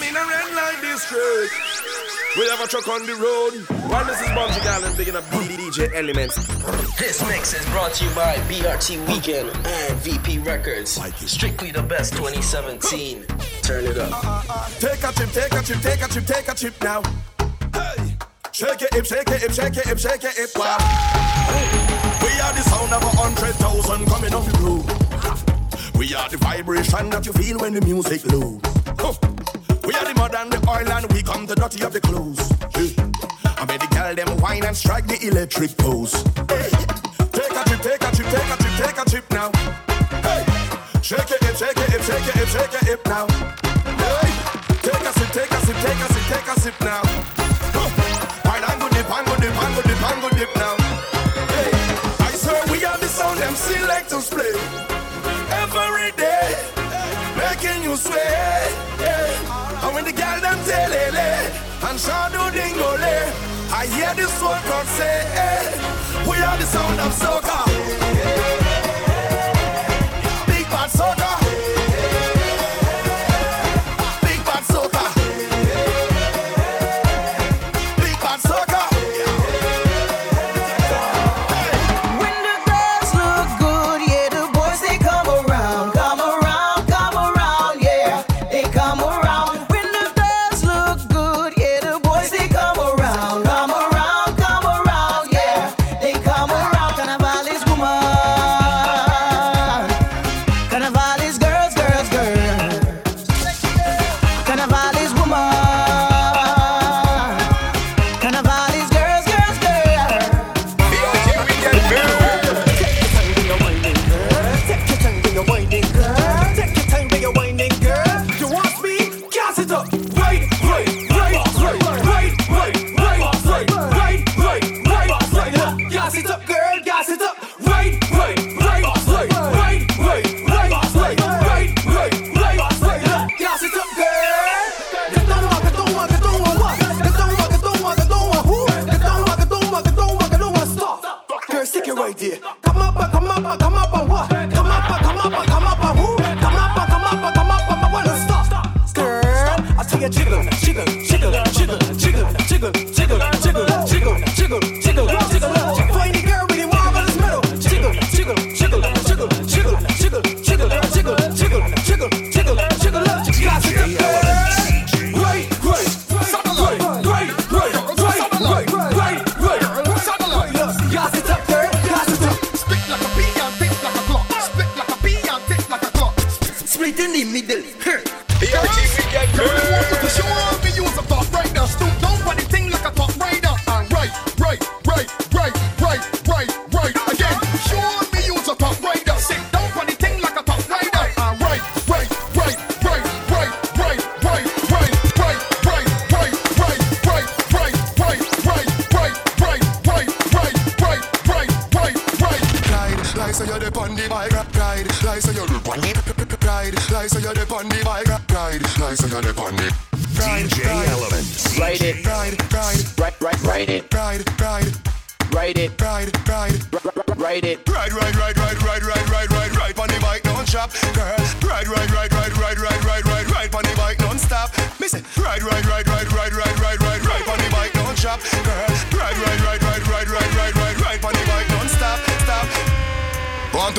I'm in a red light district. We have a truck on the road. While this is Bunji Garlin picking up DJ Elements. This mix is brought to you by BRT Weekend and VP Records. Strictly the best 2017. Turn it up. Take a trip, take a trip, take a trip, take a trip now. Hey. Shake it, hip, shake it, hip, shake it, hip, shake it, hip. Wow. We are the sound of a hundred thousand coming off the blue. We are the vibration that you feel when the music low. We are the mud and the oil and we come the dirty of the clothes. Hey. I made the girl them wine and strike the electric pose. Hey. Take a trip, take a trip, take a trip, take a trip now. Hey. Shake it, shake it, shake it, shake it, hip now. Hey. Take a sip, take a sip, take a sip, take a sip now. Wine and go dip, and go dip, and go dip, and go dip now. Hey. I swear we are the sound them selectors play every day, making you sway. When the girl them tell eh? and shadow dingole, eh? I hear this one crowd say, hey, we are the sound of soca.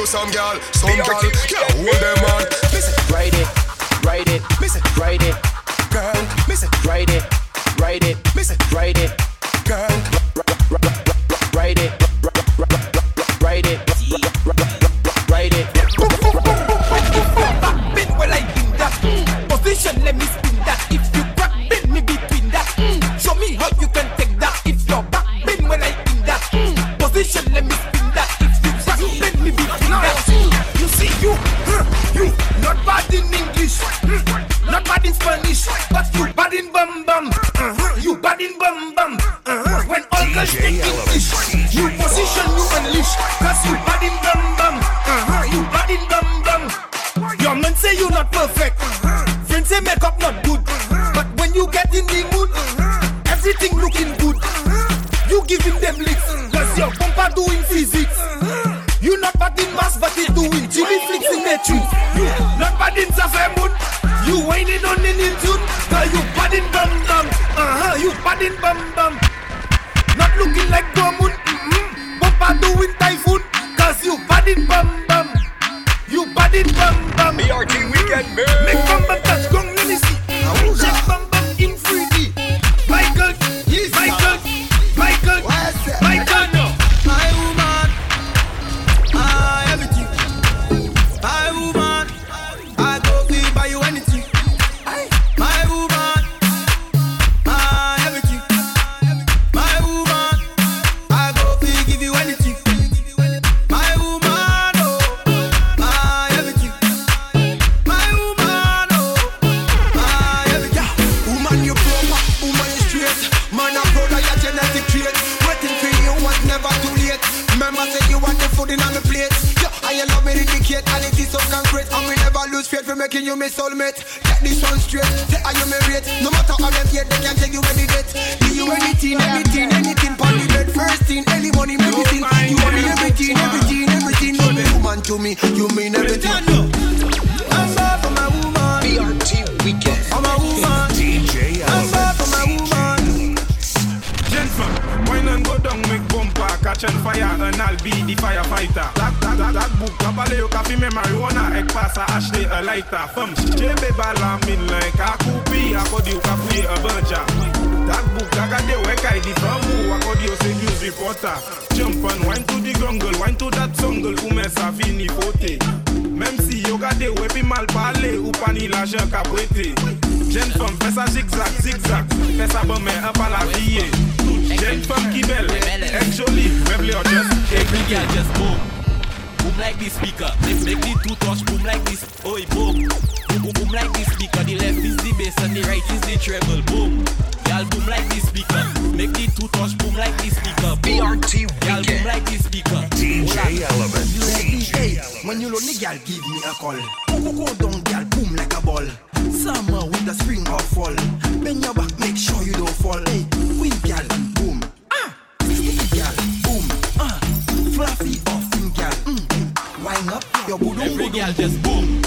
To some girl, some girl, can't hold them on. Miss it, Write it. Write it. miss it, Write it. girl. Miss it, Write it. Write it. miss it, Write it. Your man say you not perfect. Friends say makeup not good. But when you get in the mood, everything looking good. You giving them licks. Cause your bumper doing physics. You not bad in mass, but he doing Jimmy flicks in the tree. You not bad in Safari mood. You whining on in tune. Cause you bad in bum bum. Uh-huh, you bad in bum bum. Not looking like Gomun. Mm-hmm. Doing typhoon. Cause you bad in bum bum. You bad in bum bum. BRT weekend, Make soulmate. Get this one straight, say are you married? No matter how them hate, they can take you any date. Give you anything, anything, anything, pon the bed. First thing, any money, everything. You want me everything, everything, everything. You be woman to me, you mean everything. I'm bad for my woman. BRT weekend. For my woman. I'm bad for my woman. Gentlemen, wine and go down, make bumper, catch on fire, and I'll be the firefighter. That, that, that, that book, kapale yo kafi me sa achete a light a fam. Jebe bala min lan ka koupi akodi ou ka fwe a banja. Tak buk kagade we kay di bambou akodi ou se news reporter Jump and wine to di gongle, wine to dat songle ou men sa fini pote. Mem si yo gade we pi mal pale ou pa ni la jen ka brete Jen fam fè sa zigzag, zigzag, fè sa bon men an pa la viye Jen fam ki bel, ek joli, me ble or just ek Every girl just boom. Boom like this speaker. Make, make the two touch boom like this. Oh, boom. Boom, boom, boom like this speaker. The left is the bass and the right is the treble. Boom. Girl boom like this speaker. Make the two touch boom like this speaker. Boom. BRT Girl boom like this speaker. DJ Element. You me, hey, when you lonely, girl, give me a call. Go, go, go down, girl, boom like a ball. Summer, winter, spring or fall. Bend your back, make sure you don't fall. Hey, queen, girl, boom. Ah, sticky, girl, boom. Ah, fluffy or thin, girl. Wind up your boom, Every girl just boom.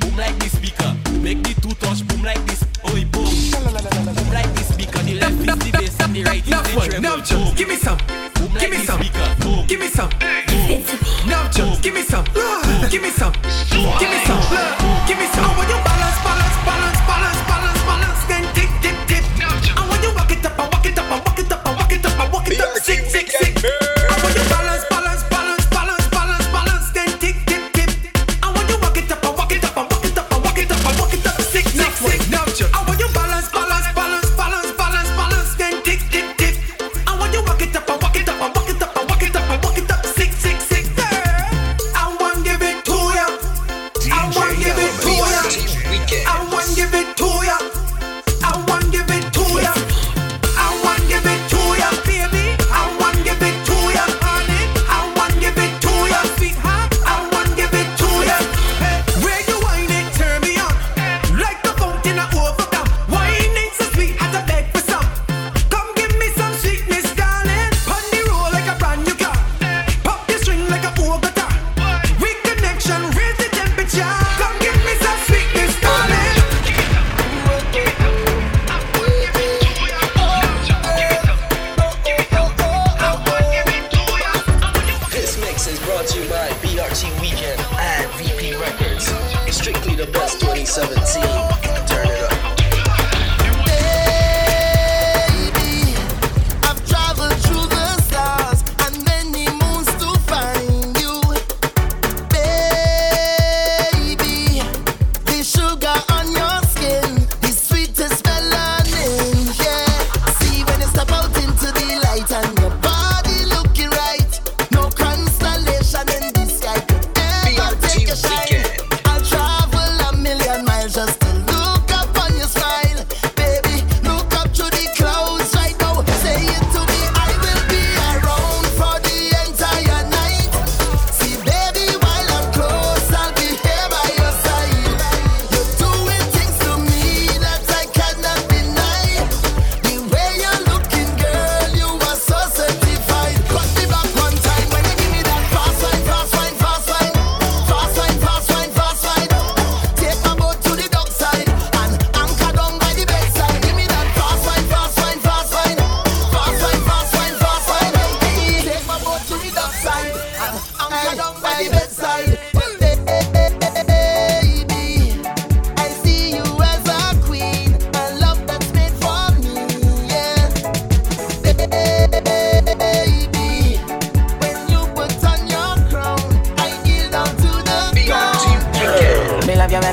Boom like this speaker. Make the two touch boom like this. Oh, boom. Boom like this speaker. The left is the bass and the right is Enough the treble. now just give me some, Boom like give me some, speaker. Boom. give me some. Now just give me some, give me some, give me some, give me some. I want you balance, balance, balance,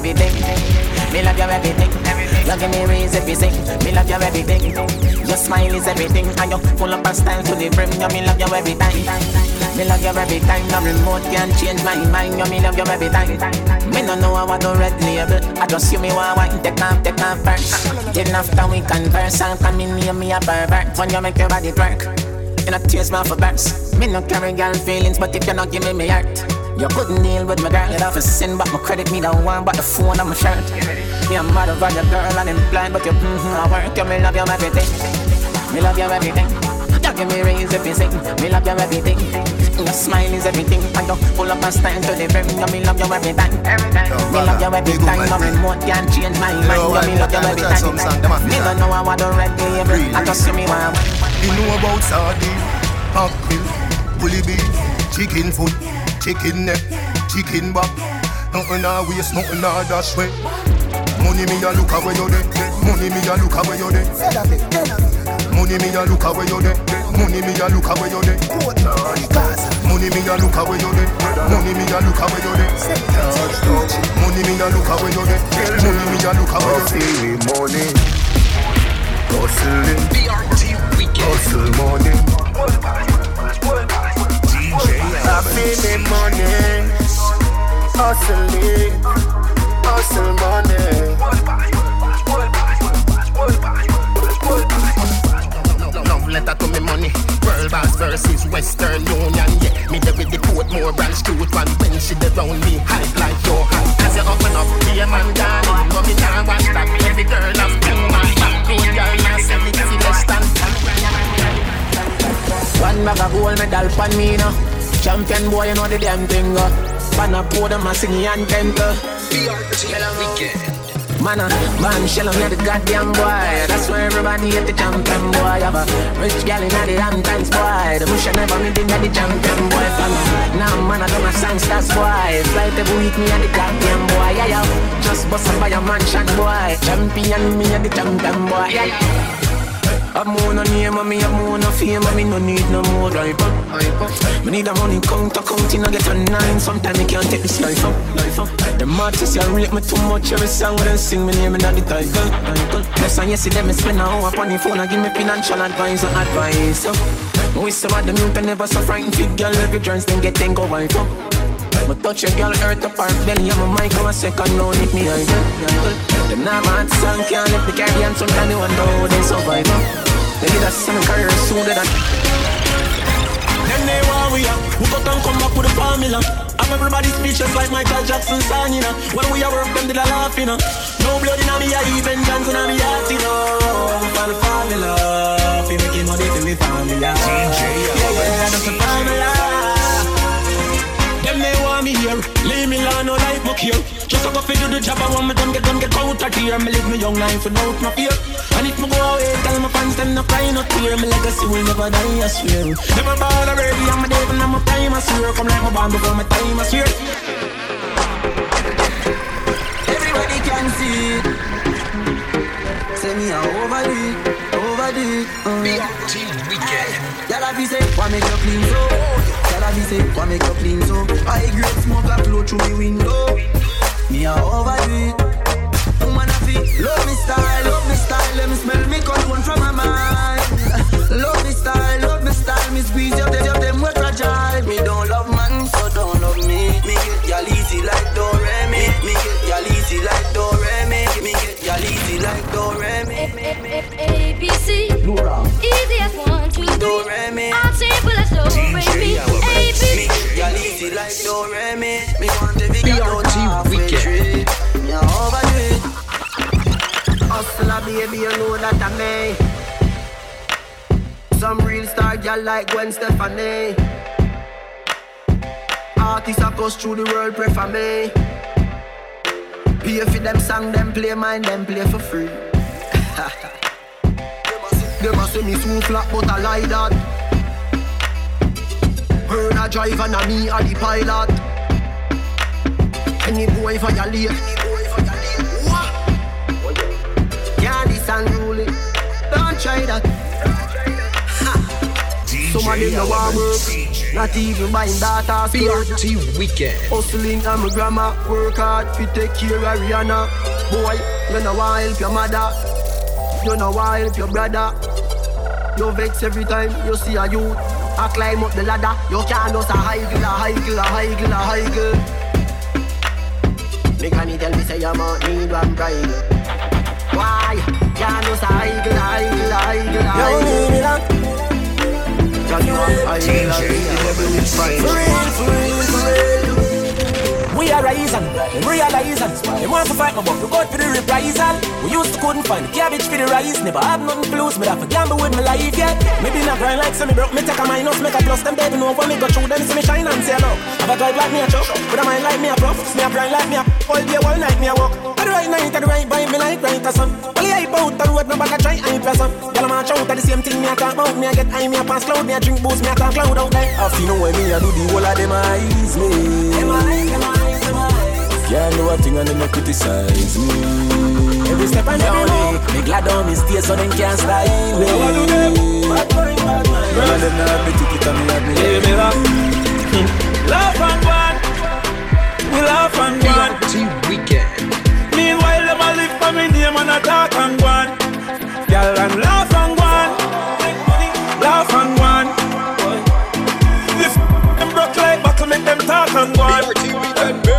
everything. Me love you everything. You give me raise you sing. Me love you everything. Your smile is everything, and you full a style to the brim. You me love you every time. Me love you every time. No remote can change my mind. You me love you every time. Me no know what the red label. I just see me want wine, take off, take off first. Then after we converse, and come in near me a pervert. When you make your body twerk. You know tears me for burst. Me no carry girl feelings, but if you not give me me heart, you couldn't deal with my girl. You'd have to send back my credit, me don't want but the phone on my shirt. Me a mad over your girl and I'm blind, but you mm-hmm, I work. You me love you everything. Me love you everything. You give me raise if you sing. Me love you everything. Your smile is everything. And you pull up and stand to the brim. You me love you every time. Me love you every time. No remote can change my mind. You me love you every time. Me don't know how I do red label. I just see me want. You know about sardine, chicken foot, chicken neck, chicken back. Nothing a waste, nothing a dash way. Money me a look away you there. Money me a look away you there. Money me a look away you there. Money me a look away you there. Money me a look away you there. Money me a look away you there. Money me a look away you there. Money me a look away you there. money. Hustling, BRT Weekend. hustle money. I feel the money. Hustling, hustle money. Love letter to me money. World boss versus Western Union. Yeah, me there with the Portmore branch truth one when she dey round me hype like your hype. As you open up, be a man darling. No me nah want that. Every girl have bring my back. Good girl nah sell it for less than. One bag of gold medal pan me now. Champion boy, you know the damn thing. Uh. Pan a podium, a sing anthem. Uh. BRT Weekend. Man, uh, man, shell on the goddamn boy. That's why everybody hate the champion boy. Have a rich gal in the times boy. The bush never me did the champion boy. Fan. Now man, I don't a songsters boy. Flight every week me and the goddamn boy. Yeah, yeah. Just bust up by a mansion boy. Champion me and the champion boy. Yeah, yeah. I'm on a name and me, I'm on fame and me no need no more life up. Me need a money count, counting, I get a nine. Sometimes me can't take this life up, life up. The artists, you rate me too much. Every song when they sing me name in the title. Yes, and yes, them me spend a hour upon the phone and give me financial advice and advice. Up. Of them youth and never so frightened. Fit girl, every joints then get ten go wife up. Me touch a girl, earth apart belly, I'm a mic, I'm a second, no need me idol. Them not bad song, can't let the Caribbean, sometimes they wonder how they survive. up. They get a some career sooner than them they want we are. We got and come back with a formula. I'm everybody speechless like Michael Jackson song, you know. When we are work, them did a laugh, you know. No blood in me, I even dance in me heart, you know. For the formula, fi making money for me family. Yeah, yeah, yeah, here. Just a go fi do the job, I want me done, get done, get out of here. Me live me young life without no fear. And if me go away, tell my fans them no cry, no tear. My legacy will never die, I swear. Never born already, I'm a and I'm a time, I swear. Come like my band before my time, I swear. Everybody can see it. Say me a overdo it, overdo it. Uh. BRT Weekend. Y'all have say, why make you clean so? Y'all have say, why make you clean so? I grade smoke a flow through me window. Me a overdo it. Woman a fi love me style, love me style. Let me smell me cologne from my mind. Love me style, love me style. Me squeeze your them, your them we fragile. Me don't love man, so don't love me. Me get y'all easy like do re. Me get y'all easy like do re. Me get y'all easy like do re. ABC. ABC. y'all like. Me want it. Hustler baby, you know that I me. Some real star girl like Gwen Stefani. Artists across through the world prefer me. Pay for them song, them play mine, them play for free. Them a me so flat, but I lie that. Heard a drive and a me a the pilot. Any boy violate. What? Can't this unruly. Don't try that. Some of them no want work, not even buying data skirt. BRT Weekend. Hustling and my grandma work hard fi take care of Rihanna. Boy, you know want help your mother, you know want help your brother. You vex every time you see a youth. I climb up the ladder, you can't just a higgle, a higgle, a higgle, a higgle. Me granny tell me say you might need one bride. Why? Can't just a higgle, a higgle, a higgle, a higgle. You need me. Just one higgle, a higgle, For real, for real, for real. We are rising, them realizing. They want to fight my but we got for the reprisal. We used to couldn't find the cabbage for the rice. Never had nothing to lose, me have to gamble with my life, yeah. Maybe not grind like semi broke, me take a minus, make a plus. Them baby know when me go through them, see me shine and say hello. Have a guy like me a chuck, with a mind like me a prof. Me a grind like me a all day, all night me a walk. At the right night, at the right vibe, me like right a sun. Only I bout the road, no back a try, I press up. Girl, I'm a chout at the same thing, me a talk about. Me a get high, me a pass cloud, me a drink booze, me a talk loud out there. I feel know when me a do the whole of them eyes, me. Them eyes, them eyes. Can't do a thing and then they criticize me. Every step and every move Me glad on me stay so them can't style me. What do them? Bad mind, bad mind None of them not me ticket and me have me Give me that Laugh and one. We laugh and one. BRT Weekend. Meanwhile them a live for me name and a talk and one. Girl and laugh and one. Laugh and one. If them broke like buckle make them talk and one. BRT Weekend. Me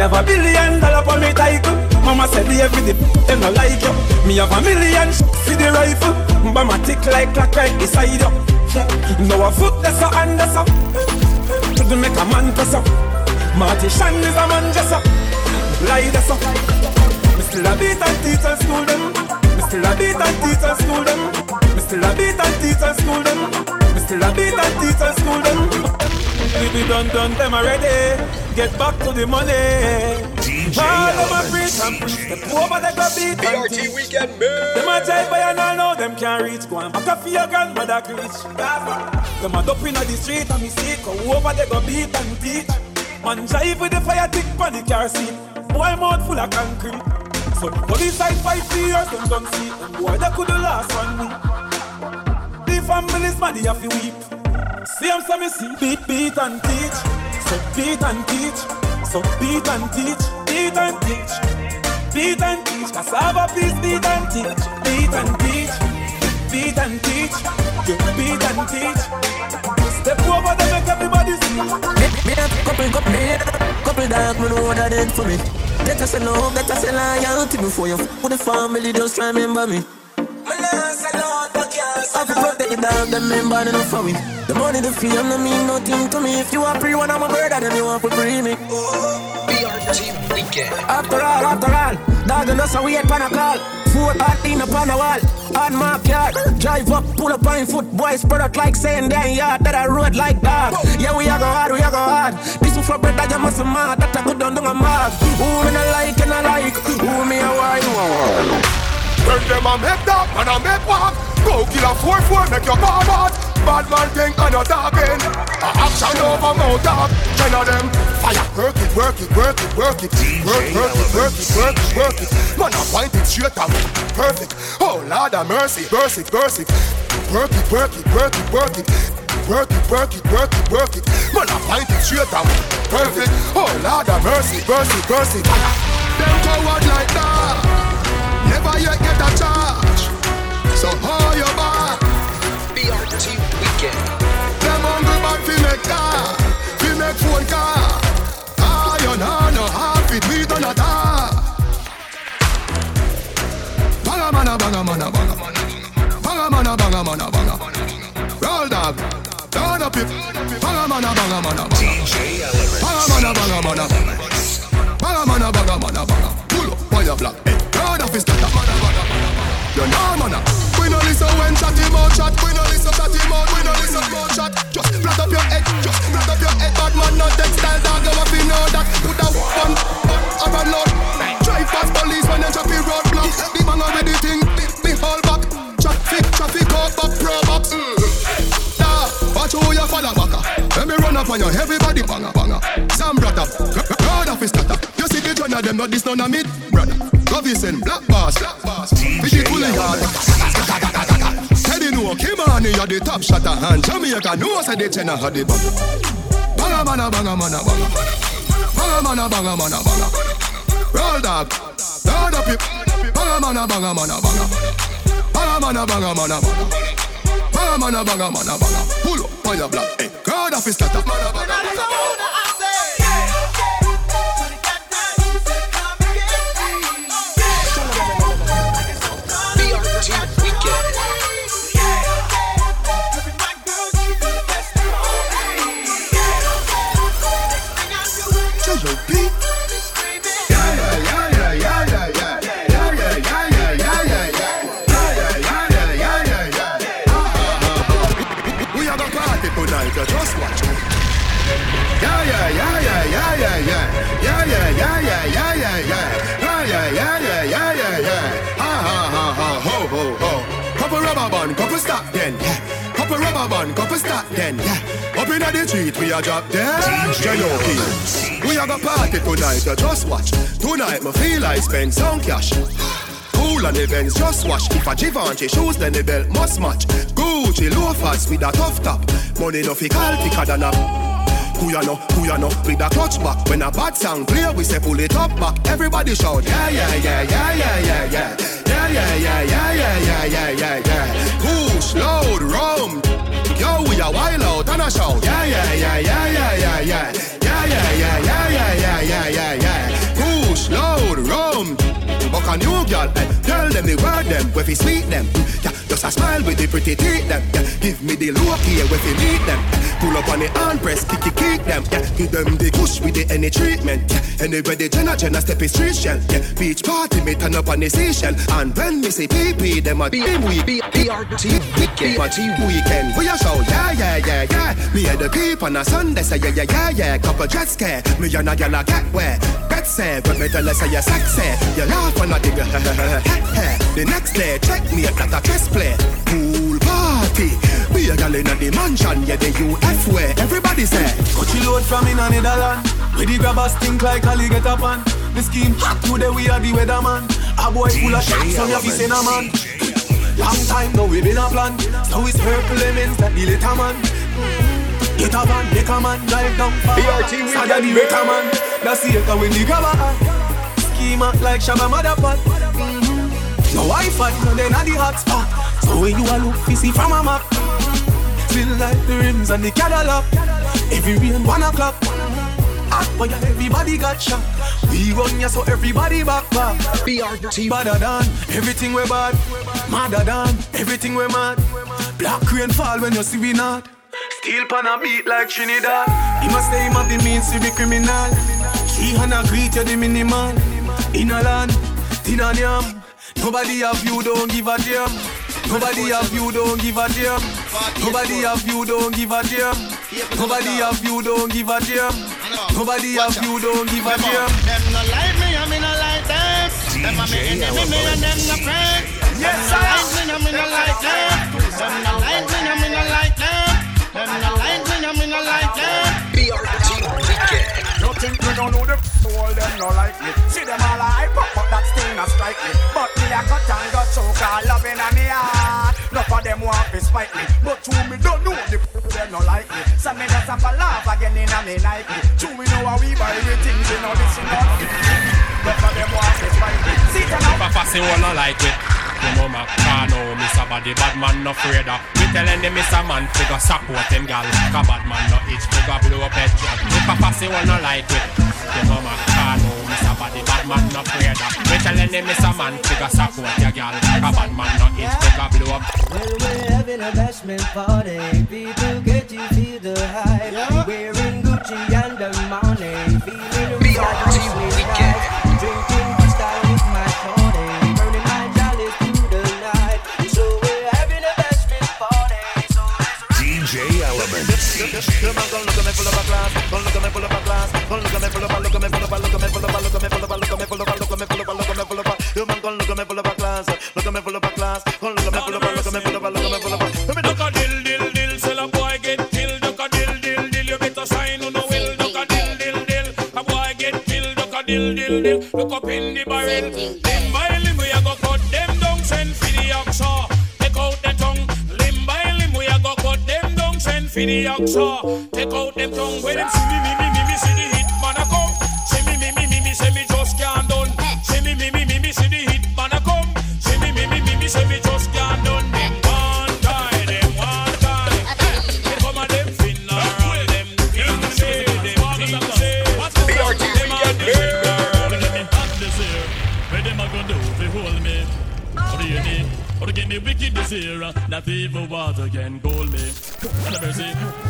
have a billion dollar for me title. Mama said the every them no like you. Me have a million for the rifle. Mama tick like clock right beside you. Now a foot that's a hand that's up. To the make a man press up. Marty Shan is a man just up. Lie that's up. Me still a beat and teach and school them. Me still a beat and teach and school them. Me still a beat and teach and school them. Me still a beat and teach and school them. We be done done them already. Get back to the money. DJ All of my preach and preach. The poor they go beat BRT. Weekend, man. Them a jive by and all know them can't reach. Go and back up for your grandmother reach. Them a dup inna the street and me go over they go beat and teach. Man jive with the fire tick on the car seat. Boy mouth full of concrete. So the police side fight for years them don't see. And boy they could the last one week. The family's money have to weep. See I'm some see beat beat and teach. So beat and teach. So beat and teach. Beat and teach. Beat and teach. Cassava peace beat and teach. Beat and teach. Beat and teach. Get beat and teach. Step over them make everybody see. Me, me a couple, couple, me a couple dark, me know what I did for me. Better say no, better say loyalty before you f with the family, just remember me. I fi protect the dog, them member enough for me. The money, the fame, no mean nothing to me. If you are free, one I'm a brother, then you want to free me. BRT Weekend. After all, after all, dog and us a wait pan a call. Four hot in upon a wall, on my car, Drive up, pull up on foot, boy spread out like saying damn yard that I road like dog. Yeah, we a go hard, we a go hard. This is for better, you must mad. That I could done do a mark. Who me not like and I like, who me a you want. When them a make that and a make walk Go kill a 4-4 make your bar hot Bad man thing and a talking A action over mouth talk Ten of them fire Work it, work it, work it, work it Work, work it, work it, work it, work it Man I point it straight out Perfect Oh Lord of mercy Burst it, burst it Work it, work it, work it, work it Work it, work it, work it, work it Man I point it straight out Perfect Oh Lord of mercy Burst it, burst it Them coward like that Never yet get a charge. Phone call. Iron on no half it, we done a tar. Banga mana, banga mana, banga. Banga mana, banga mana, banga. Roll dog, down up it. Banga mana, banga mana, banga. Banga mana, banga mana, banga. Banga mana, banga mana, banga. Pull up your block, hey. Round up is that mana, mana. You know mana. We no listen when chatty mouth chat. We no listen chatty mouth. We no listen mouth chat. Just flat up your head. Just flat up but this none of it, brother. Govies and black bars, black bars. With the cooling yard. Said you know, came on, you're the top shotter. And Jamaica knows that they tenor had the bag. Banga mana, banga mana, banga. Banga mana, banga mana, banga. Roll dog, roll up it. Banga mana, banga mana, banga. Banga mana, banga mana, banga. Banga mana, banga mana, banga. Pull up on your block, eh. God of his stutter. Then, yeah. Couple rubber band, couple stop then, yeah. Up in the street, we are drop dead. J.O.P. We are gonna party tonight, you just watch. Tonight, me feel I spend some cash. Cool on the Benz, just wash. If a Givenchy shoes, then the belt must match. Gucci loafers with a tough top. Money no fi call thicker than a. Who ya know, who ya know, with a clutch back. When a bad sound clear, we say pull it up back. Everybody shout, yeah, yeah, yeah, yeah, yeah, yeah, yeah. Yeah, yeah, yeah, yeah, yeah, yeah, yeah, yeah, Dutch load, rum. Yo, we are wild out and a shout. Yeah, yeah, yeah, yeah, yeah, yeah, yeah. Yeah, yeah, yeah, yeah, yeah, yeah, yeah, yeah. yeah. Push, load, rum. Buck a new girl, eh. Tell them the word them, where fi sweet them. Yeah, just a smile with the pretty teeth them. Yeah, give me the look here, where fi meet them. Pull up on the hand press, kick it, kick them. Yeah, give them the push with the any treatment. Yeah, anywhere the Jenna Jenna step is street shell. Yeah, beach party me turn up on the station. And when me say PP, them a be we be BRT weekend. Party weekend. We a show, yeah, yeah, yeah, yeah. Me and the peep on a Sunday, say yeah, yeah, yeah, yeah. Couple jet scare, me and a gyal a get where. Bet say, but me tell her say you sexy. You laugh when I dig The next day, check me at that a chess play. Pool party. Be a gal in the mansion, yeah, the UF where everybody say. Coachy load from in a Netherland. Where the grabbers stink like Ali get up on. The scheme hot today we are the weatherman. A boy full of shots on your face in a man. Long time now we been a plan. So it's purple lemons that the little man. Get a van, make a man drive down far. BRT we Sada the wrecker man. That's the echo when the grabber. Schema like Shabba Motherpot. Mm-hmm. No Wi-Fi, no then at the hotspot. So when you a look, you see from a map. Feel like the rims and the Cadillac. Every rain one o'clock. Hot boy and everybody got shot. We run ya so everybody back back. BRT Badder than everything we bad. Madder than everything we mad. Black rain fall when you see we not. Steel pan a beat like Trinidad. He must say him the means to be criminal. Three hundred greet you the minimal. In a land, tin and yam. Nobody have you, don't give a damn. Nobody have you, don't give a damn. Nobody have you, don't give a damn. Nobody have you, don't give a damn. Nobody have you, don't give a damn. Them no like me, and me no like them. Them a me enemy, me and them no friend. Yes, Them no like me, and me no like them. Them no like me, and me no like them. Them no like me, and me no like them. You me don't know the all them no like me. See them all I pop but that still not strike me. But me a cut and got choke all loving on me heart. Enough of them want to spite me. But to me don't know the them no like me. So me just have a laugh again in a me Nike True we know how we buy the things you know this is not Enough of them want to spite me. See them now Papa say wanna like it. Your mama can't know me somebody bad man no afraid of. Me telling them it's a man figure support them gal. Cause bad man no itch figure blow up head job. Me papa say wanna like it. Your mama can't know me somebody bad man no afraid of. Me telling them it's a man figure support your gal. Cause bad man no itch figure blow up. Well, we're having a bashment party. People get to feel the hype. Wearing Gucci Come on, come look at me, pull up a glass. Come look at me, pull up a glass. For. Take out them tongue when them see me, me, me, me, me, see the hit man a come. See me, me, me, me, me, say me just can't done. See me, me, me, me, me, see the hit man a come. See me, me, me, me, me, say me just can't done. Them one time, them one time. They come and them Finland, them things say, them things say. BRT Them and the Where them a gonna do if you hold me? Or do you need? Or to get me wicked this year? Not even water can hold me. And the mercy.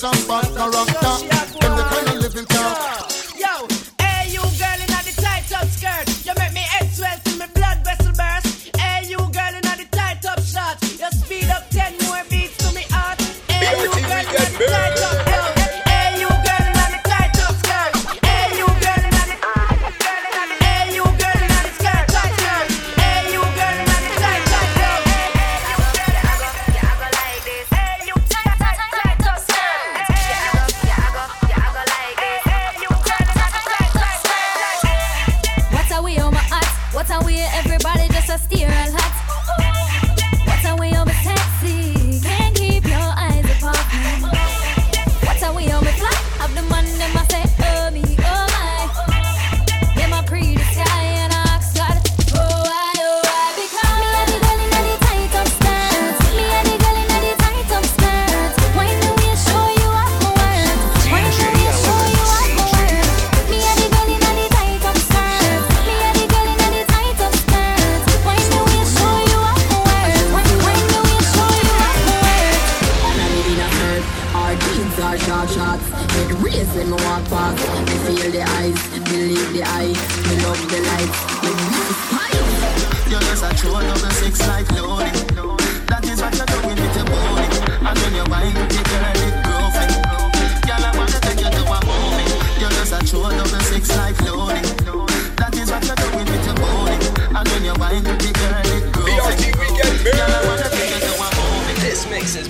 some bad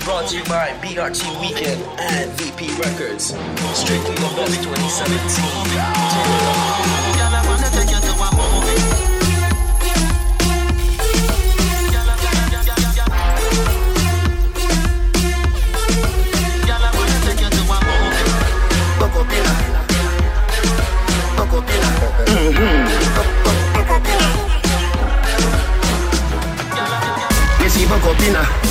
brought to you by BRT Weekend and VP Records. Strictly the November 2017. Mm-hmm. You see, Bokopina.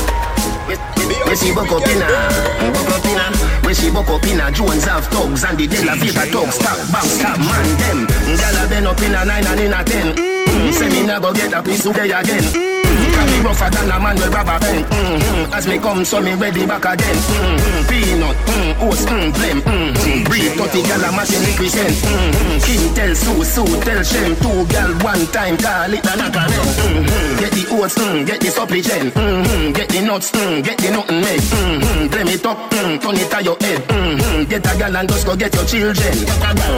I wanna take you to a moment. Girl, I wanna take a Bocopina. Bocopina. We see Bocopina. Jones have thugs and the De La Vega thugs. Stop, bang, stop, man, them. Gyal a been up in a nine and in a ten. Mm, say me nah go get a piece today again. Mm, can be rougher than a man with rubber pen. Mm, as me come, so me ready back again. Mm, peanut, mm, oats, mm, blem. Mm, breathe, 30 gyal a machine represent. Mm, King tell Sue, Sue tell Shem. Two gyal one time, call it a knockerhead. Mm, get the oats, mm, get the supplement. Mm, get the nuts, mm, get the nothing made. Mm, blem it up, mm, turn it to your head. Mm, get a gyal and just go get your children.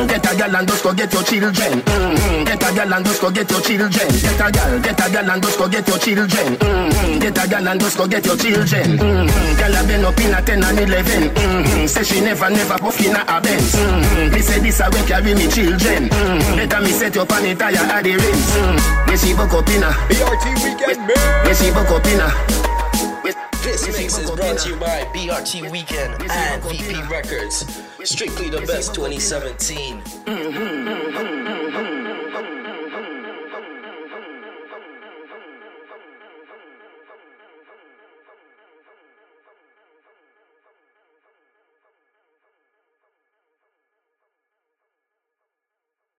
Get a gyal and just go get your children. Mm, get a gyal and just go get your children. Get a gyal, get a gyal and just go get your children. Mm, get a gyal and just go get your children. Mm, gyal a been up in a ten and eleven. Mm, say she never never puff in a Benz. Mm, me say this a way carry me children. Mm, better me set up on it tire at the rims. Mm, me see buck up in a BRT weekend man. Me see buck up in. This mix is brought to you by BRT Weekend and VP Records. Strictly the best 2017.